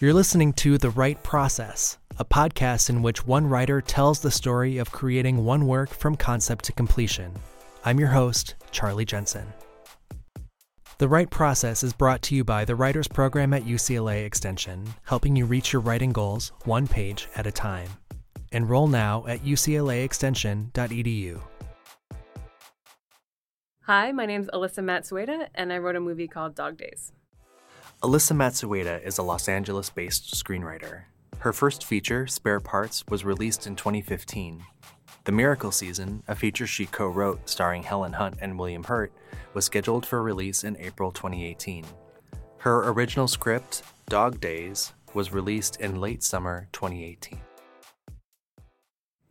You're listening to The Write Process, a podcast in which one writer tells the story of creating one work from concept to completion. I'm your host, Charlie Jensen. The Write Process is brought to you by the Writers Program at UCLA Extension, helping you reach your writing goals one page at a time. Enroll now at uclaextension.edu. Hi, my name's Elissa Matsueda, and I wrote a movie called Dog Days. Elissa Matsueda is a Los Angeles based screenwriter. Her first feature, Spare Parts, was released in 2015. The Miracle Season, a feature she co wrote starring Helen Hunt and William Hurt, was scheduled for release in April 2018. Her original script, Dog Days, was released in late summer 2018.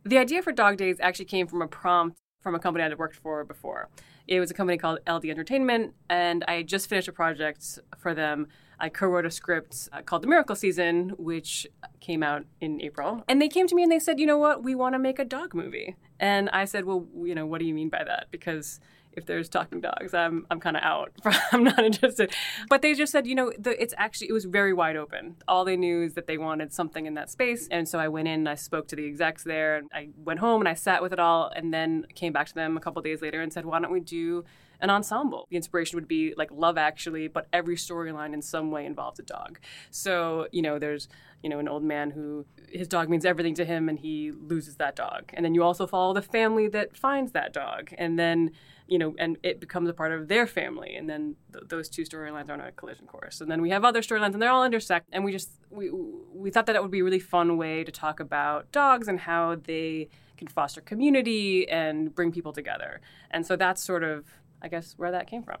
The idea for Dog Days actually came from a prompt from a company I'd worked for before. It was a company called LD Entertainment, and I just finished a project for them. I co wrote a script uh, called The Miracle Season, which came out in April. And they came to me and they said, you know what, we want to make a dog movie. And I said, well, you know, what do you mean by that? Because if there's talking dogs, I'm I'm kind of out. I'm not interested. But they just said, you know, the, it's actually it was very wide open. All they knew is that they wanted something in that space, and so I went in and I spoke to the execs there. And I went home and I sat with it all, and then came back to them a couple days later and said, why don't we do an ensemble. The inspiration would be like Love Actually, but every storyline in some way involves a dog. So, you know, there's, you know, an old man who his dog means everything to him and he loses that dog. And then you also follow the family that finds that dog. And then, you know, and it becomes a part of their family. And then th- those two storylines are on a collision course. And then we have other storylines and they're all intersect. And we just, we, we thought that that would be a really fun way to talk about dogs and how they can foster community and bring people together. And so that's sort of I guess where that came from.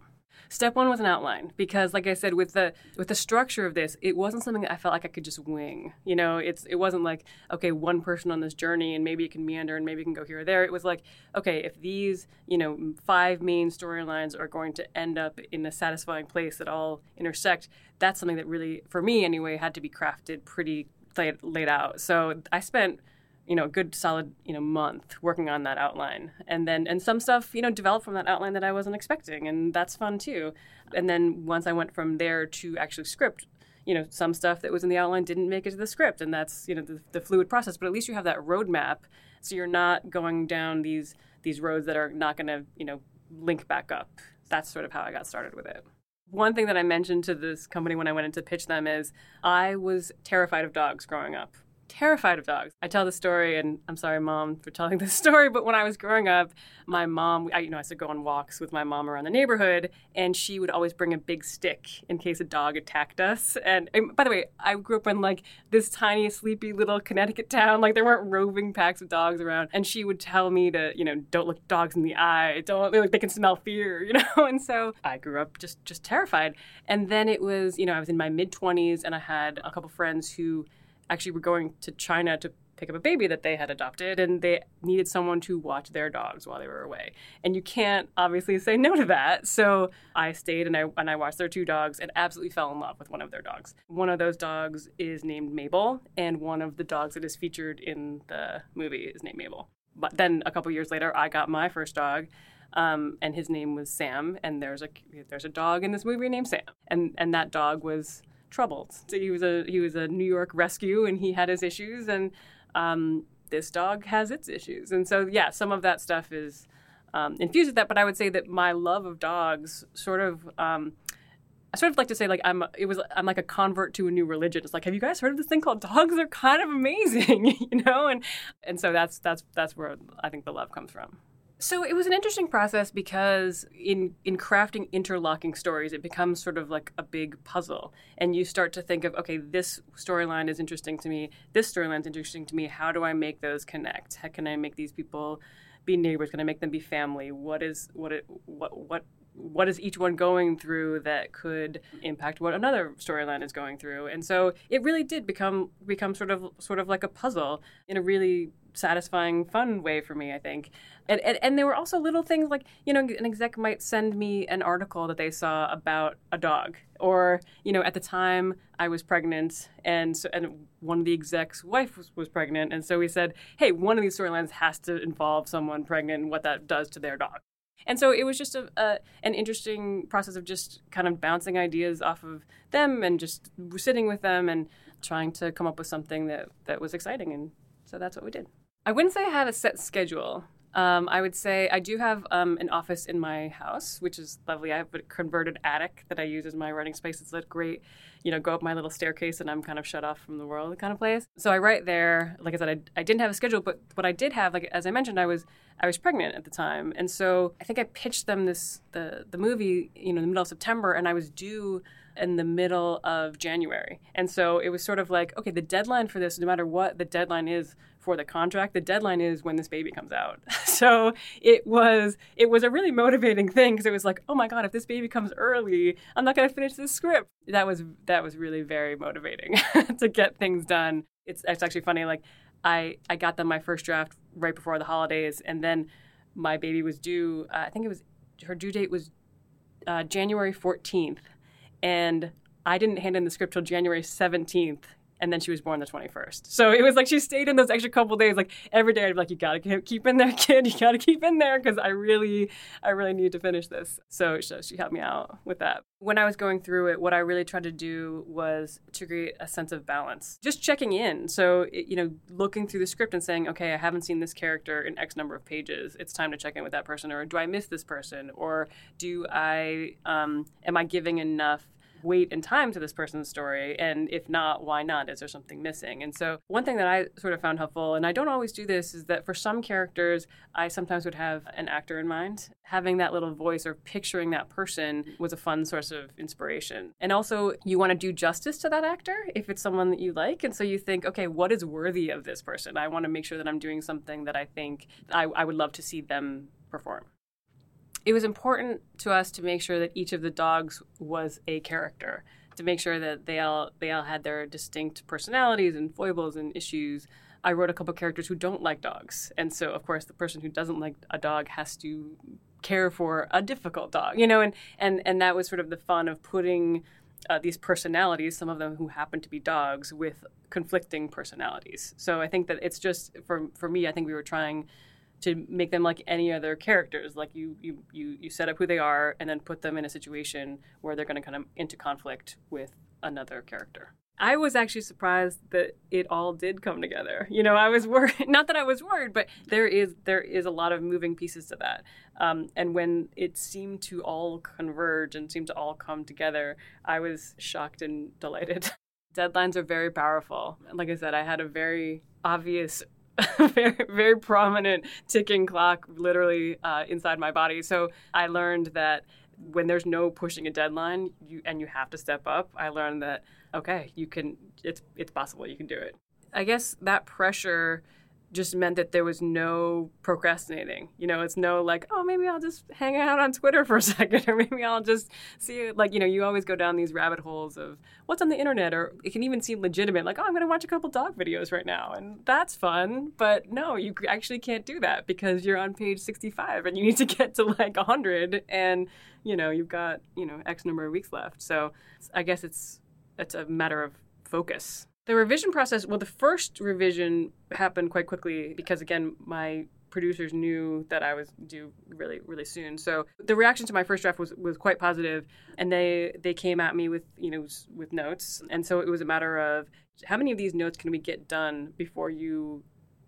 Step one was an outline because, like I said, with the with the structure of this, it wasn't something that I felt like I could just wing. You know, it's it wasn't like okay, one person on this journey and maybe it can meander and maybe it can go here or there. It was like okay, if these you know five main storylines are going to end up in a satisfying place that all intersect, that's something that really, for me anyway, had to be crafted pretty laid, laid out. So I spent you know, a good solid, you know, month working on that outline. And then and some stuff, you know, developed from that outline that I wasn't expecting, and that's fun too. And then once I went from there to actually script, you know, some stuff that was in the outline didn't make it to the script, and that's, you know, the, the fluid process, but at least you have that roadmap so you're not going down these these roads that are not going to, you know, link back up. That's sort of how I got started with it. One thing that I mentioned to this company when I went in to pitch them is I was terrified of dogs growing up terrified of dogs. I tell the story, and I'm sorry, mom, for telling this story, but when I was growing up, my mom, I, you know, I used to go on walks with my mom around the neighborhood, and she would always bring a big stick in case a dog attacked us. And, and by the way, I grew up in like this tiny, sleepy little Connecticut town. Like there weren't roving packs of dogs around, and she would tell me to, you know, don't look dogs in the eye. Don't like they can smell fear, you know. And so I grew up just just terrified. And then it was, you know, I was in my mid 20s, and I had a couple friends who actually we were going to China to pick up a baby that they had adopted and they needed someone to watch their dogs while they were away. And you can't obviously say no to that. So I stayed and I and I watched their two dogs and absolutely fell in love with one of their dogs. One of those dogs is named Mabel and one of the dogs that is featured in the movie is named Mabel. But then a couple years later I got my first dog um, and his name was Sam and there's a there's a dog in this movie named Sam. And and that dog was troubled. So he was a he was a New York rescue, and he had his issues, and um, this dog has its issues. And so, yeah, some of that stuff is um, infused with that. But I would say that my love of dogs sort of. Um, I sort of like to say like I'm it was I'm like a convert to a new religion. It's like have you guys heard of this thing called dogs? They're kind of amazing, you know, and and so that's that's that's where I think the love comes from. So it was an interesting process because in in crafting interlocking stories, it becomes sort of like a big puzzle, and you start to think of okay, this storyline is interesting to me, this storyline is interesting to me. How do I make those connect? How can I make these people be neighbors? Can I make them be family? What is what it what what what is each one going through that could impact what another storyline is going through. And so it really did become become sort of sort of like a puzzle in a really satisfying fun way for me i think. And, and, and there were also little things like you know an exec might send me an article that they saw about a dog. Or you know at the time i was pregnant and so, and one of the exec's wife was, was pregnant. And so we said hey one of these storylines has to involve someone pregnant and what that does to their dog and so it was just a, a, an interesting process of just kind of bouncing ideas off of them and just sitting with them and trying to come up with something that that was exciting, and so that's what we did. I wouldn't say I have a set schedule. Um, I would say I do have um, an office in my house, which is lovely. I have a converted attic that I use as my writing space. It's a great, you know, go up my little staircase and I'm kind of shut off from the world kind of place. So I write there. Like I said, I, I didn't have a schedule, but what I did have, like as I mentioned, I was I was pregnant at the time, and so I think I pitched them this the the movie, you know, in the middle of September, and I was due in the middle of January. And so it was sort of like, okay, the deadline for this, no matter what the deadline is for the contract, the deadline is when this baby comes out. so it was it was a really motivating thing because it was like, oh my god, if this baby comes early, I'm not going to finish this script. That was that was really very motivating to get things done. It's it's actually funny like I I got them my first draft right before the holidays and then my baby was due uh, I think it was her due date was uh, January 14th and I didn't hand in the script till January 17th and then she was born the 21st. So it was like she stayed in those extra couple days. Like every day, I'd be like, "You gotta keep in there, kid. You gotta keep in there," because I really, I really need to finish this. So she helped me out with that. When I was going through it, what I really tried to do was to create a sense of balance, just checking in. So you know, looking through the script and saying, "Okay, I haven't seen this character in X number of pages. It's time to check in with that person." Or do I miss this person? Or do I, um, am I giving enough? Weight and time to this person's story? And if not, why not? Is there something missing? And so, one thing that I sort of found helpful, and I don't always do this, is that for some characters, I sometimes would have an actor in mind. Having that little voice or picturing that person was a fun source of inspiration. And also, you want to do justice to that actor if it's someone that you like. And so you think, okay, what is worthy of this person? I want to make sure that I'm doing something that I think I, I would love to see them perform it was important to us to make sure that each of the dogs was a character, to make sure that they all they all had their distinct personalities and foibles and issues. I wrote a couple characters who don't like dogs, and so of course the person who doesn't like a dog has to care for a difficult dog, you know, and and and that was sort of the fun of putting uh, these personalities, some of them who happen to be dogs, with conflicting personalities. So I think that it's just for for me, I think we were trying to make them like any other characters. Like you, you, you, you set up who they are and then put them in a situation where they're going to come into conflict with another character. I was actually surprised that it all did come together. You know, I was worried. Not that I was worried, but there is there is a lot of moving pieces to that. Um, and when it seemed to all converge and seemed to all come together, I was shocked and delighted. Deadlines are very powerful. Like I said, I had a very obvious very, very prominent ticking clock literally uh, inside my body. So I learned that when there's no pushing a deadline you, and you have to step up, I learned that, okay, you can, it's, it's possible, you can do it. I guess that pressure just meant that there was no procrastinating. You know, it's no like, oh, maybe I'll just hang out on Twitter for a second, or maybe I'll just see. Like, you know, you always go down these rabbit holes of what's on the internet, or it can even seem legitimate, like, oh, I'm going to watch a couple dog videos right now, and that's fun. But no, you actually can't do that because you're on page 65 and you need to get to like 100, and you know, you've got you know X number of weeks left. So I guess it's it's a matter of focus the revision process, well, the first revision happened quite quickly because, again, my producers knew that I was due really, really soon. So the reaction to my first draft was, was quite positive, and they they came at me with you know with notes, and so it was a matter of how many of these notes can we get done before you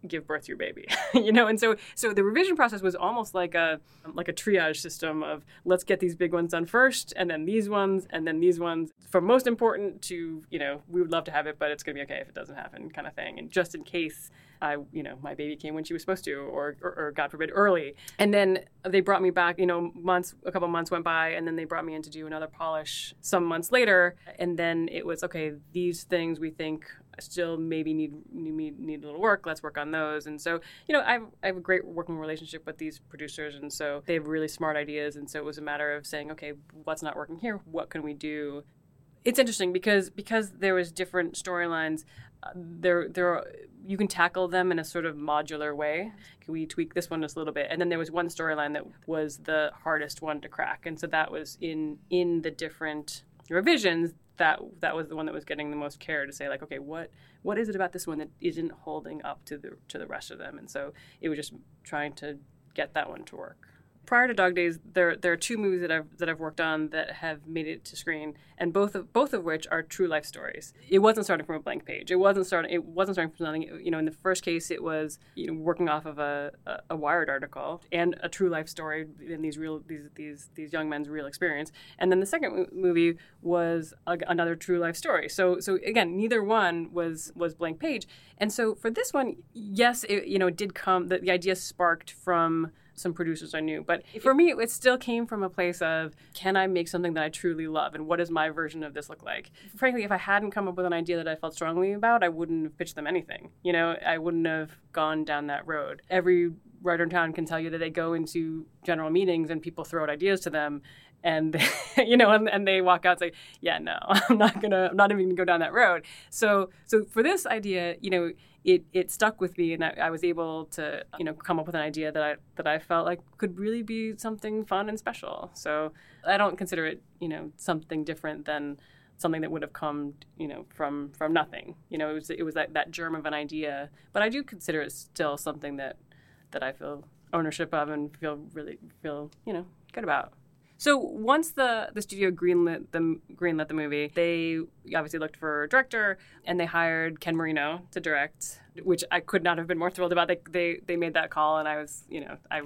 give birth to your baby you know and so so the revision process was almost like a like a triage system of let's get these big ones done first and then these ones and then these ones from most important to you know we would love to have it but it's going to be okay if it doesn't happen kind of thing and just in case I, you know, my baby came when she was supposed to, or, or, or, God forbid, early. And then they brought me back. You know, months, a couple months went by, and then they brought me in to do another polish some months later. And then it was okay. These things we think still maybe need need need a little work. Let's work on those. And so, you know, I've I have a great working relationship with these producers, and so they have really smart ideas. And so it was a matter of saying, okay, what's not working here? What can we do? It's interesting because because there was different storylines. Uh, there there you can tackle them in a sort of modular way. Can we tweak this one just a little bit? And then there was one storyline that was the hardest one to crack, and so that was in in the different revisions that that was the one that was getting the most care to say like okay what what is it about this one that isn't holding up to the to the rest of them? And so it was just trying to get that one to work prior to Dog Days, there there are two movies that I've that I've worked on that have made it to screen, and both of both of which are true life stories. It wasn't starting from a blank page. It wasn't starting. It wasn't starting from something. You know, in the first case, it was you know working off of a, a, a Wired article and a true life story in these real these these these young men's real experience. And then the second movie was a, another true life story. So so again, neither one was was blank page. And so for this one, yes, it, you know, did come. The, the idea sparked from some producers I knew. But for me, it still came from a place of can I make something that I truly love, and what does my version of this look like? Frankly, if I hadn't come up with an idea that I felt strongly about, I wouldn't have pitched them anything. You know, I wouldn't have gone down that road. Every writer in town can tell you that they go into general meetings and people throw out ideas to them and you know and, and they walk out and say yeah no i'm not gonna i'm not even gonna go down that road so so for this idea you know it it stuck with me and I, I was able to you know come up with an idea that i that i felt like could really be something fun and special. So i don't consider it you know something different than something that would have come you know from from nothing. You know it was it was that, that germ of an idea. But i do consider it still something that that i feel ownership of and feel really feel you know good about so once the the studio greenlit the greenlit the movie, they obviously looked for a director and they hired Ken Marino to direct, which I could not have been more thrilled about. They they, they made that call and I was you know I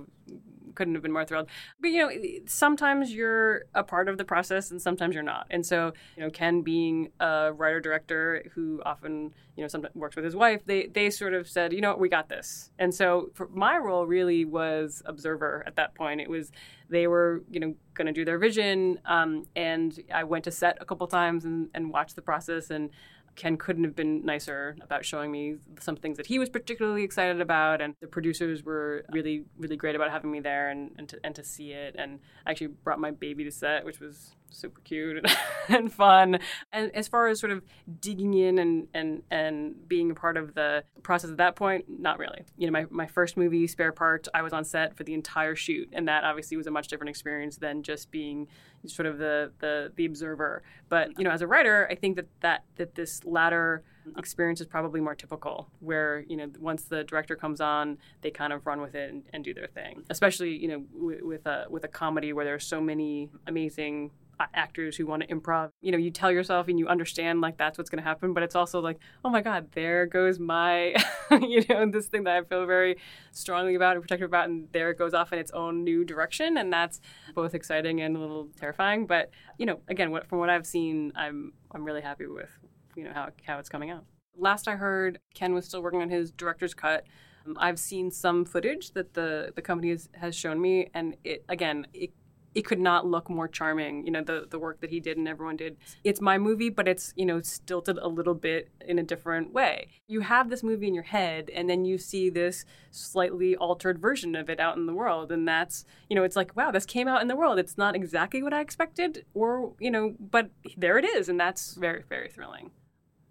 couldn't have been more thrilled. But you know, sometimes you're a part of the process and sometimes you're not. And so, you know, Ken being a writer director who often, you know, sometimes works with his wife, they they sort of said, you know, we got this. And so, my role really was observer at that point. It was they were, you know, going to do their vision, um, and I went to set a couple times and, and watched the process and Ken couldn't have been nicer about showing me some things that he was particularly excited about. And the producers were really, really great about having me there and, and, to, and to see it. And I actually brought my baby to set, which was super cute and fun. And as far as sort of digging in and, and, and being a part of the process at that point, not really. You know, my, my first movie, Spare Part, I was on set for the entire shoot. And that obviously was a much different experience than just being sort of the, the, the observer. But, you know, as a writer, I think that, that, that this latter experience is probably more typical where you know once the director comes on they kind of run with it and, and do their thing especially you know w- with a with a comedy where there are so many amazing actors who want to improv. You know, you tell yourself and you understand like that's what's going to happen, but it's also like, oh my God, there goes my, you know, this thing that I feel very strongly about and protective about, and there it goes off in its own new direction, and that's both exciting and a little terrifying. But you know, again, what, from what I've seen, I'm I'm really happy with you know how how it's coming out. Last I heard, Ken was still working on his director's cut. Um, I've seen some footage that the the company has, has shown me, and it again it it could not look more charming you know the the work that he did and everyone did. It's my movie but it's you know stilted a little bit in a different way. You have this movie in your head and then you see this slightly altered version of it out in the world and that's you know it's like wow this came out in the world. It's not exactly what i expected or you know but there it is and that's very very thrilling.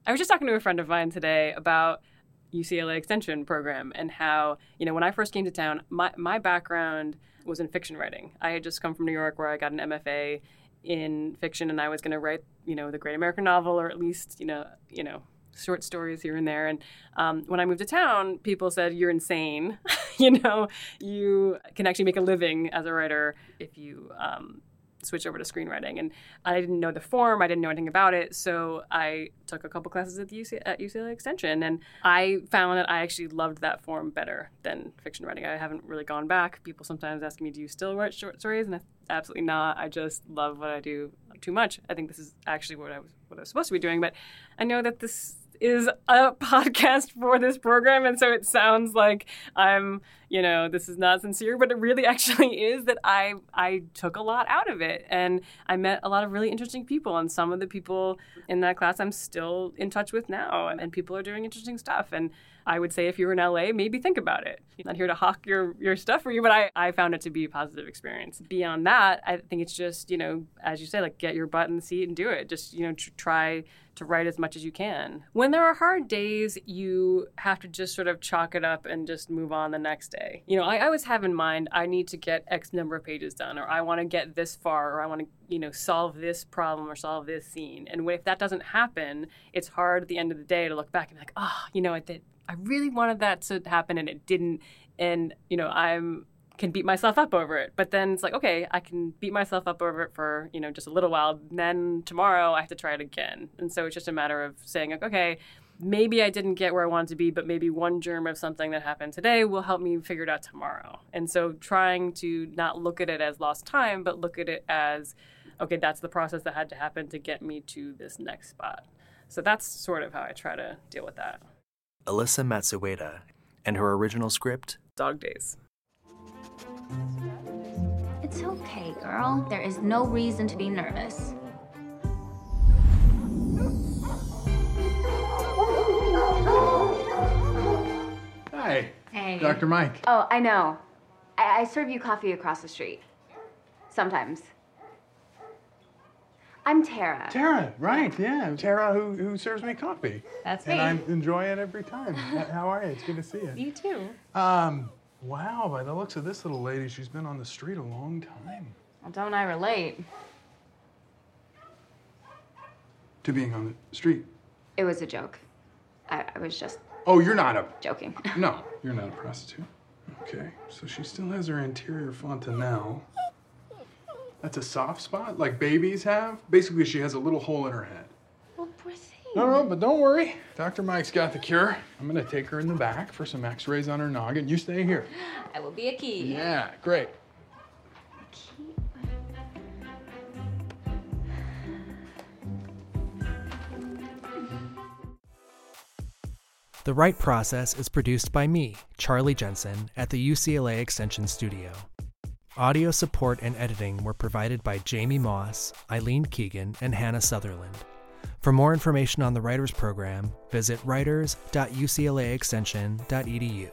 I was just talking to a friend of mine today about UCLA extension program and how, you know, when I first came to town, my, my background was in fiction writing. I had just come from New York where I got an MFA in fiction and I was going to write, you know, the great American novel or at least, you know, you know, short stories here and there. And um, when I moved to town, people said, You're insane. you know, you can actually make a living as a writer if you um, switch over to screenwriting. And I didn't know the form, I didn't know anything about it. So I took a couple classes at, the UC, at UCLA Extension, and I found that I actually loved that form better than fiction writing. I haven't really gone back. People sometimes ask me, Do you still write short stories? And I, absolutely not. I just love what I do too much. I think this is actually what I was what I was supposed to be doing, but I know that this is a podcast for this program. And so it sounds like I'm, you know, this is not sincere, but it really actually is that I, I took a lot out of it. And I met a lot of really interesting people. And some of the people in that class I'm still in touch with now. And people are doing interesting stuff. And I would say if you're in LA, maybe think about it. I'm not here to hawk your, your stuff for you, but I, I found it to be a positive experience. Beyond that, I think it's just, you know, as you say, like get your butt in the seat and do it. Just, you know, tr- try to write as much as you can. When there are hard days, you have to just sort of chalk it up and just move on the next day. You know, I, always have in mind, I need to get X number of pages done, or I want to get this far, or I want to, you know, solve this problem or solve this scene. And if that doesn't happen, it's hard at the end of the day to look back and be like, oh, you know, I did I really wanted that to happen and it didn't. And, you know, I'm can beat myself up over it. But then it's like, okay, I can beat myself up over it for, you know, just a little while. Then tomorrow I have to try it again. And so it's just a matter of saying, like, okay, maybe I didn't get where I wanted to be, but maybe one germ of something that happened today will help me figure it out tomorrow. And so trying to not look at it as lost time, but look at it as, okay, that's the process that had to happen to get me to this next spot. So that's sort of how I try to deal with that. Elissa Matsueda and her original script, Dog Days. Girl. There is no reason to be nervous. Hi. Hey. Dr. Mike. Oh, I know. I, I serve you coffee across the street. Sometimes. I'm Tara. Tara, right, yeah. Tara who, who serves me coffee. That's and me. I enjoy it every time. How are you? It's good to see you. You too. Um, wow, by the looks of this little lady, she's been on the street a long time. Well, don't I relate? To being on the street. It was a joke. I, I was just Oh, you're not a. joking. No, you're not a prostitute. Okay, so she still has her anterior fontanelle. That's a soft spot, like babies have. Basically, she has a little hole in her head. well, poor thing. No, no, but don't worry. Dr. Mike's got the cure. I'm gonna take her in the back for some x-rays on her noggin. You stay here. I will be a key. Yeah, great. The Write Process is produced by me, Charlie Jensen, at the UCLA Extension Studio. Audio support and editing were provided by Jamie Moss, Eileen Keegan, and Hannah Sutherland. For more information on the Writers Program, visit writers.uclaextension.edu.